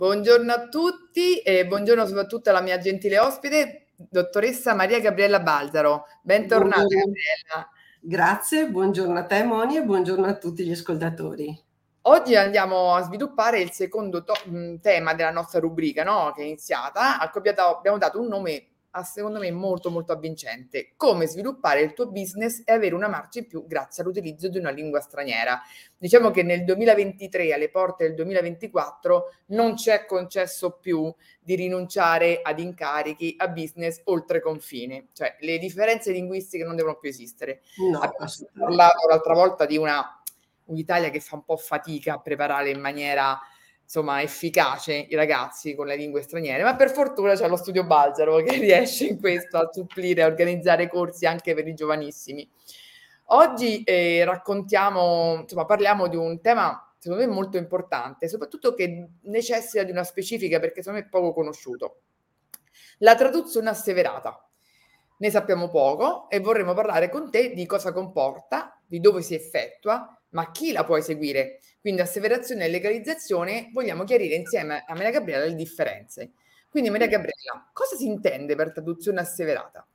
Buongiorno a tutti e buongiorno soprattutto alla mia gentile ospite, dottoressa Maria Gabriella Balzaro. Bentornata buongiorno. Gabriella. Grazie, buongiorno a te Moni e buongiorno a tutti gli ascoltatori. Oggi andiamo a sviluppare il secondo to- tema della nostra rubrica, no? che è iniziata, a cui abbiamo dato un nome secondo me molto molto avvincente. Come sviluppare il tuo business e avere una marcia in più grazie all'utilizzo di una lingua straniera. Diciamo che nel 2023, alle porte del 2024, non c'è concesso più di rinunciare ad incarichi, a business oltre confine. Cioè le differenze linguistiche non devono più esistere. No, Abbiamo parlato l'altra volta di una un'Italia che fa un po' fatica a preparare in maniera insomma, efficace i ragazzi con le lingue straniere, ma per fortuna c'è lo studio Balzaro che riesce in questo a supplire, a organizzare corsi anche per i giovanissimi. Oggi eh, raccontiamo, insomma, parliamo di un tema secondo me molto importante, soprattutto che necessita di una specifica perché secondo me è poco conosciuto. La traduzione asseverata. Ne sappiamo poco e vorremmo parlare con te di cosa comporta, di dove si effettua, ma chi la può eseguire? Quindi asseverazione e legalizzazione vogliamo chiarire insieme a Maria Gabriella le differenze. Quindi Maria Gabriella, cosa si intende per traduzione asseverata?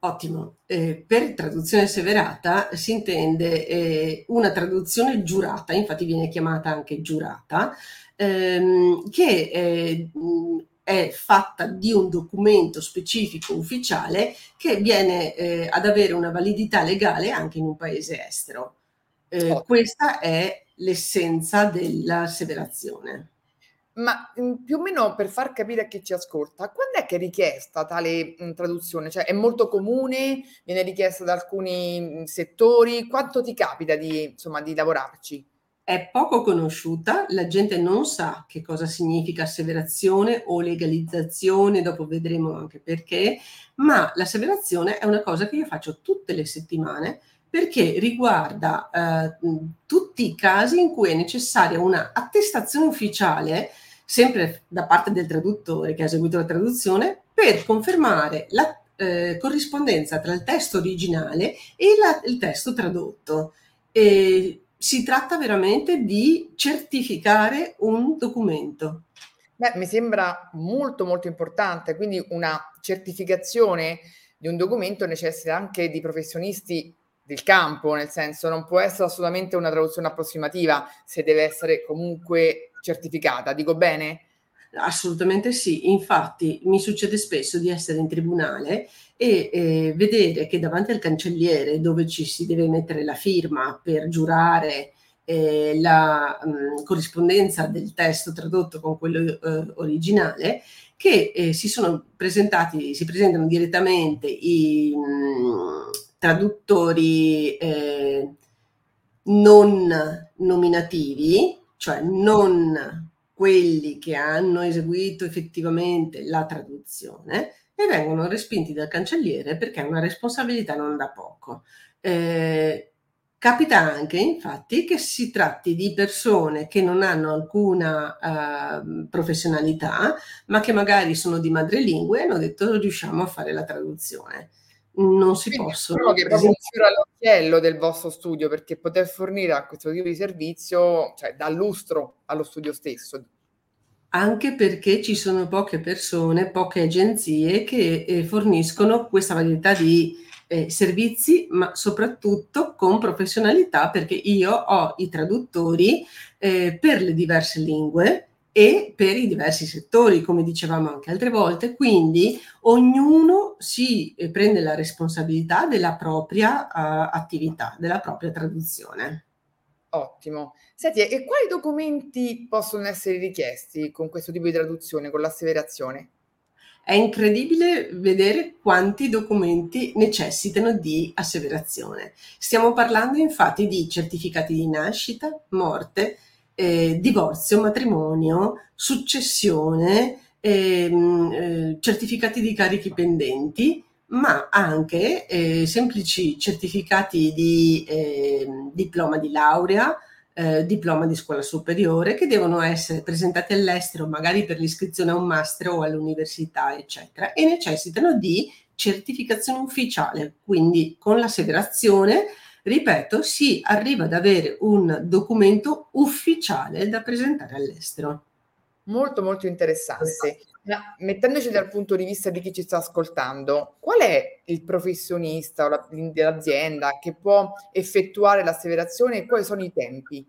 Ottimo, eh, per traduzione asseverata si intende eh, una traduzione giurata, infatti viene chiamata anche giurata, ehm, che eh, è fatta di un documento specifico ufficiale che viene eh, ad avere una validità legale anche in un paese estero. Eh, questa è l'essenza dell'asseverazione. Ma più o meno per far capire a chi ci ascolta, quando è che è richiesta tale mh, traduzione? Cioè è molto comune, viene richiesta da alcuni mh, settori, quanto ti capita di, insomma, di lavorarci? È poco conosciuta, la gente non sa che cosa significa asseverazione o legalizzazione, dopo vedremo anche perché, ma l'asseverazione è una cosa che io faccio tutte le settimane perché riguarda eh, tutti i casi in cui è necessaria una attestazione ufficiale, sempre da parte del traduttore che ha eseguito la traduzione, per confermare la eh, corrispondenza tra il testo originale e la, il testo tradotto. E si tratta veramente di certificare un documento. Beh, mi sembra molto molto importante, quindi una certificazione di un documento necessita anche di professionisti del campo, nel senso non può essere assolutamente una traduzione approssimativa se deve essere comunque certificata, dico bene? Assolutamente sì, infatti mi succede spesso di essere in tribunale e eh, vedere che davanti al cancelliere dove ci si deve mettere la firma per giurare eh, la mh, mm, corrispondenza del testo tradotto con quello eh, originale, che eh, si sono presentati, si presentano direttamente i, mh, mm, traduttori eh, non nominativi, cioè non quelli che hanno eseguito effettivamente la traduzione, e vengono respinti dal cancelliere perché è una responsabilità non da poco. Eh, capita anche, infatti, che si tratti di persone che non hanno alcuna uh, professionalità, ma che magari sono di madrelingua e hanno detto riusciamo a fare la traduzione non si Quindi possono. Che è proprio un fiore all'occhiello del vostro studio, perché poter fornire a questo tipo di servizio, cioè dà lustro allo studio stesso. Anche perché ci sono poche persone, poche agenzie che eh, forniscono questa varietà di eh, servizi, ma soprattutto con professionalità, perché io ho i traduttori eh, per le diverse lingue e per i diversi settori, come dicevamo anche altre volte, quindi ognuno si eh, prende la responsabilità della propria uh, attività, della propria traduzione. Ottimo. Senti, e quali documenti possono essere richiesti con questo tipo di traduzione, con l'asseverazione? È incredibile vedere quanti documenti necessitano di asseverazione. Stiamo parlando infatti di certificati di nascita, morte, eh, divorzio, matrimonio, successione, ehm, eh, certificati di carichi pendenti, ma anche eh, semplici certificati di eh, diploma di laurea, eh, diploma di scuola superiore che devono essere presentati all'estero, magari per l'iscrizione a un master o all'università, eccetera, e necessitano di certificazione ufficiale, quindi con l'asseverazione ripeto, si arriva ad avere un documento ufficiale da presentare all'estero. Molto molto interessante. Ma mettendoci dal punto di vista di chi ci sta ascoltando, qual è il professionista o la, l'azienda che può effettuare l'asseverazione e quali sono i tempi?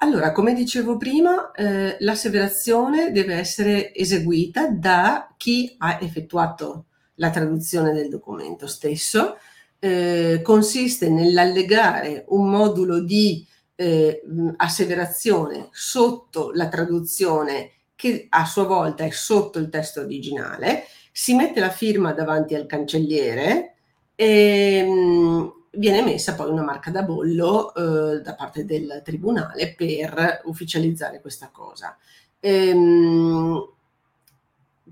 Allora, come dicevo prima, eh, l'asseverazione deve essere eseguita da chi ha effettuato la traduzione del documento stesso. Eh, consiste nell'allegare un modulo di eh, asseverazione sotto la traduzione che a sua volta è sotto il testo originale, si mette la firma davanti al cancelliere e viene messa poi una marca da bollo eh, da parte del tribunale per ufficializzare questa cosa. Ehm,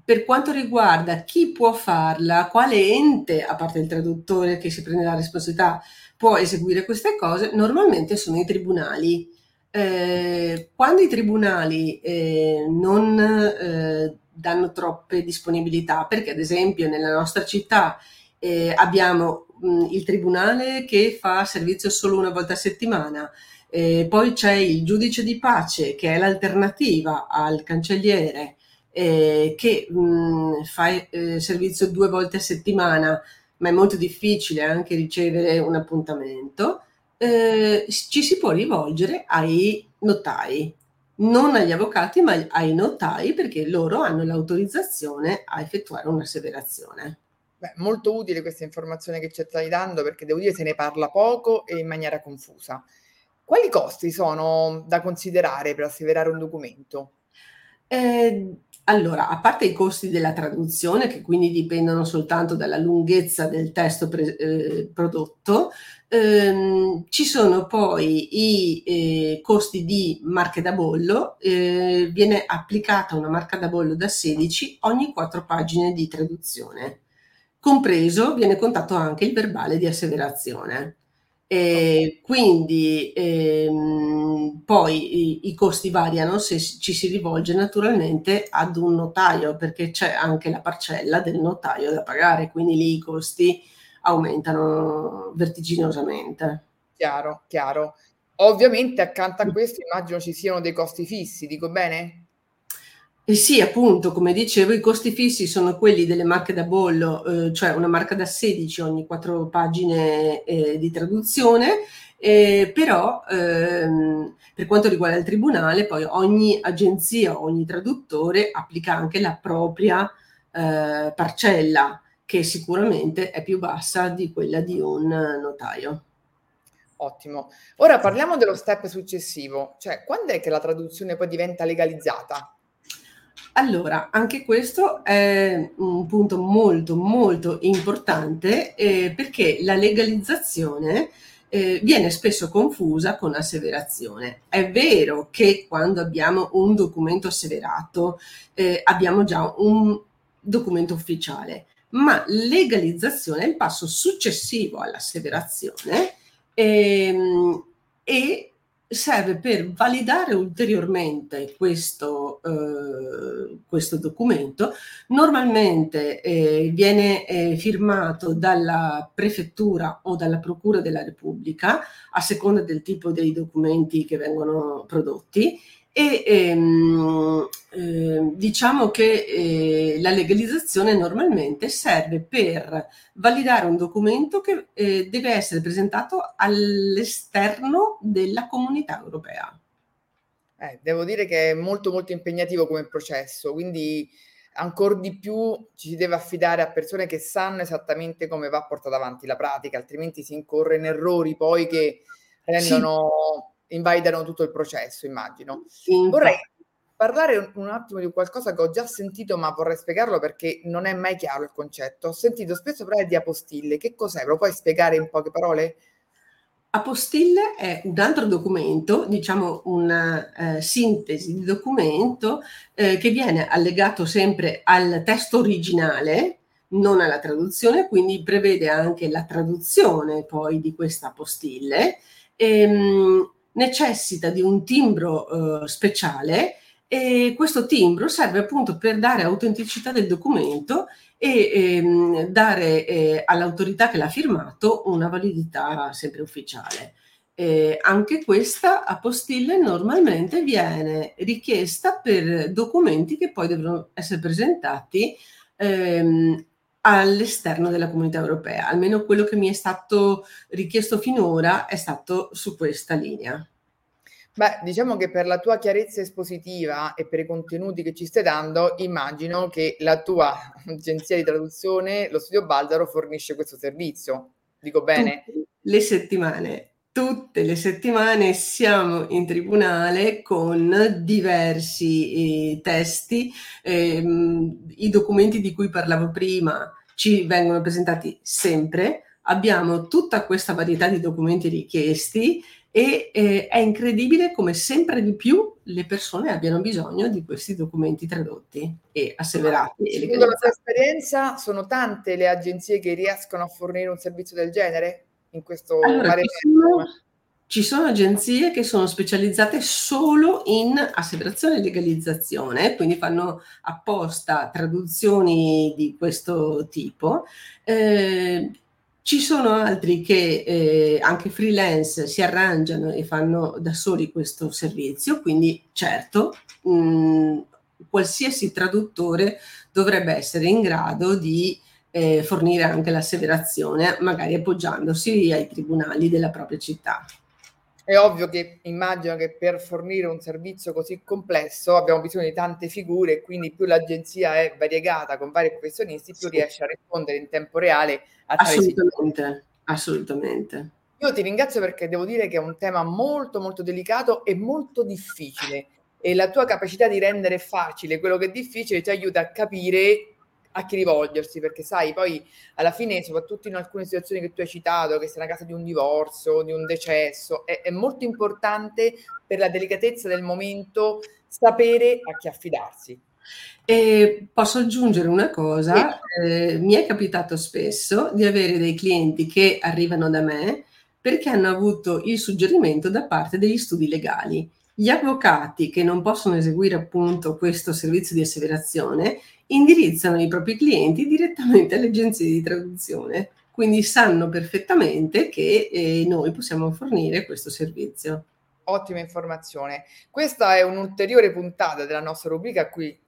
per quanto riguarda chi può farla, quale ente, a parte il traduttore che si prende la responsabilità, può eseguire queste cose, normalmente sono i tribunali. Eh, quando i tribunali eh, non eh, danno troppe disponibilità, perché ad esempio nella nostra città eh, abbiamo mh, il tribunale che fa servizio solo una volta a settimana, eh, poi c'è il giudice di pace che è l'alternativa al cancelliere eh, che mh, fa eh, servizio due volte a settimana, ma è molto difficile anche ricevere un appuntamento, eh, ci si può rivolgere ai notai, non agli avvocati, ma ai notai perché loro hanno l'autorizzazione a effettuare un'asseverazione. Beh, molto utile questa informazione che ci stai dando perché devo dire se ne parla poco e in maniera confusa. Quali costi sono da considerare per asseverare un documento? Eh, allora, a parte i costi della traduzione, che quindi dipendono soltanto dalla lunghezza del testo pre- eh, prodotto, ehm, ci sono poi i eh, costi di marche da bollo, eh, viene applicata una marca da bollo da 16 ogni 4 pagine di traduzione. Compreso viene contato anche il verbale di asseverazione. E quindi ehm, poi i, i, costi variano se ci si rivolge naturalmente ad un notaio perché c'è anche la parcella del notaio da pagare, quindi lì i costi aumentano vertiginosamente. Chiaro, chiaro. Ovviamente accanto a questo immagino ci siano dei costi fissi, dico bene? Eh sì, appunto, come dicevo, i costi fissi sono quelli delle marche da bollo, eh, cioè una marca da 16 ogni 4 pagine eh, di traduzione, eh, però ehm, per quanto riguarda il tribunale, poi ogni agenzia, ogni traduttore applica anche la propria eh, parcella, che sicuramente è più bassa di quella di un notaio. Ottimo. Ora parliamo dello step successivo, cioè quando è che la traduzione poi diventa legalizzata? Allora, anche questo è un punto molto, molto importante eh, perché la legalizzazione eh, viene spesso confusa con asseverazione. È vero che quando abbiamo un documento asseverato eh, abbiamo già un documento ufficiale, ma legalizzazione è il passo successivo all'asseverazione ehm, e serve per validare ulteriormente questo, eh, questo documento. Normalmente eh, viene eh, firmato dalla prefettura o dalla procura della Repubblica, a seconda del tipo dei documenti che vengono prodotti e ehm, eh, diciamo che eh, la legalizzazione normalmente serve per validare un documento che eh, deve essere presentato all'esterno della comunità europea. Eh, devo dire che è molto molto impegnativo come processo, quindi ancora di più ci si deve affidare a persone che sanno esattamente come va portata avanti la pratica, altrimenti si incorre in errori poi che rendono... Sì invalidano tutto il processo, immagino. Sì, vorrei parlare un, un, attimo di qualcosa che ho già sentito, ma vorrei spiegarlo perché non è mai chiaro il concetto. Ho sentito spesso parlare di apostille. Che cos'è? Lo puoi spiegare in poche parole? Apostille è un altro documento, diciamo una eh, sintesi di documento eh, che viene allegato sempre al testo originale, non alla traduzione, quindi prevede anche la traduzione poi di questa apostille. Ehm, necessita di un timbro eh, speciale e questo timbro serve appunto per dare autenticità del documento e ehm, dare eh, all'autorità che l'ha firmato una validità sempre ufficiale. Eh, anche questa apostille normalmente viene richiesta per documenti che poi devono essere presentati ehm, all'esterno della comunità europea. Almeno quello che mi è stato richiesto finora è stato su questa linea. Beh, diciamo che per la tua chiarezza espositiva e per i contenuti che ci stai dando, immagino che la tua agenzia di traduzione, lo studio Balzaro, fornisce questo servizio. Dico bene? Tutte le settimane tutte le settimane siamo in tribunale con diversi eh, testi, eh, i documenti di cui parlavo prima ci vengono presentati sempre, abbiamo tutta questa varietà di documenti richiesti e eh, è incredibile come sempre di più le persone abbiano bisogno di questi documenti tradotti e asseverati. Secondo la tua esperienza sono tante le agenzie che riescono a fornire un servizio del genere? In questo allora, ci sono, ci sono agenzie che sono specializzate solo in asseverazione e legalizzazione, quindi fanno apposta traduzioni di questo tipo. Eh, ci sono altri che eh, anche freelance si arrangiano e fanno da soli questo servizio, quindi certo, mh, qualsiasi traduttore dovrebbe essere in grado di eh, fornire anche l'asseverazione, magari appoggiandosi ai tribunali della propria città. È ovvio che immagino che per fornire un servizio così complesso abbiamo bisogno di tante figure e quindi più l'agenzia è variegata con vari professionisti, più sì. riesce a rispondere in tempo reale a tale Assolutamente, assolutamente. Io ti ringrazio perché devo dire che è un tema molto molto delicato e molto difficile e la tua capacità di rendere facile quello che è difficile ti aiuta a capire a chi rivolgersi, perché sai, poi alla fine, soprattutto in alcune situazioni che tu hai citato, che sei una casa di un divorzio, di un decesso, è, è molto importante per la delicatezza del momento sapere a chi affidarsi. E posso aggiungere una cosa, eh, mi è capitato spesso di avere dei clienti che arrivano da me perché hanno avuto il suggerimento da parte degli studi legali. Gli avvocati che non possono eseguire appunto questo servizio di asseverazione indirizzano i propri clienti direttamente alle agenzie di traduzione, quindi sanno perfettamente che eh, noi possiamo fornire questo servizio. Ottima informazione. Questa è un'ulteriore puntata della nostra rubrica a cui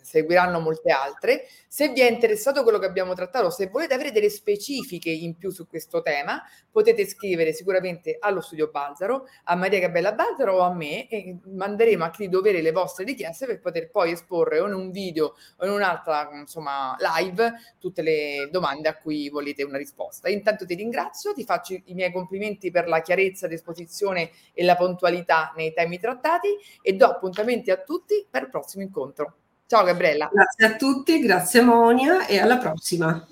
seguiranno molte altre. Se vi è interessato quello che abbiamo trattato, se volete avere delle specifiche in più su questo tema, potete scrivere sicuramente allo studio Balzaro, a Maria Gabella Balzaro o a me e manderemo a chi dovere le vostre richieste per poter poi esporre o in un video o in un'altra insomma live tutte le domande a cui volete una risposta. Intanto ti ringrazio, ti faccio i miei complimenti per la chiarezza di esposizione e la puntualità nei temi trattati e do appuntamenti a tutti per il prossimo incontro. Ciao Gabriella. Grazie a tutti, grazie Monia e alla prossima.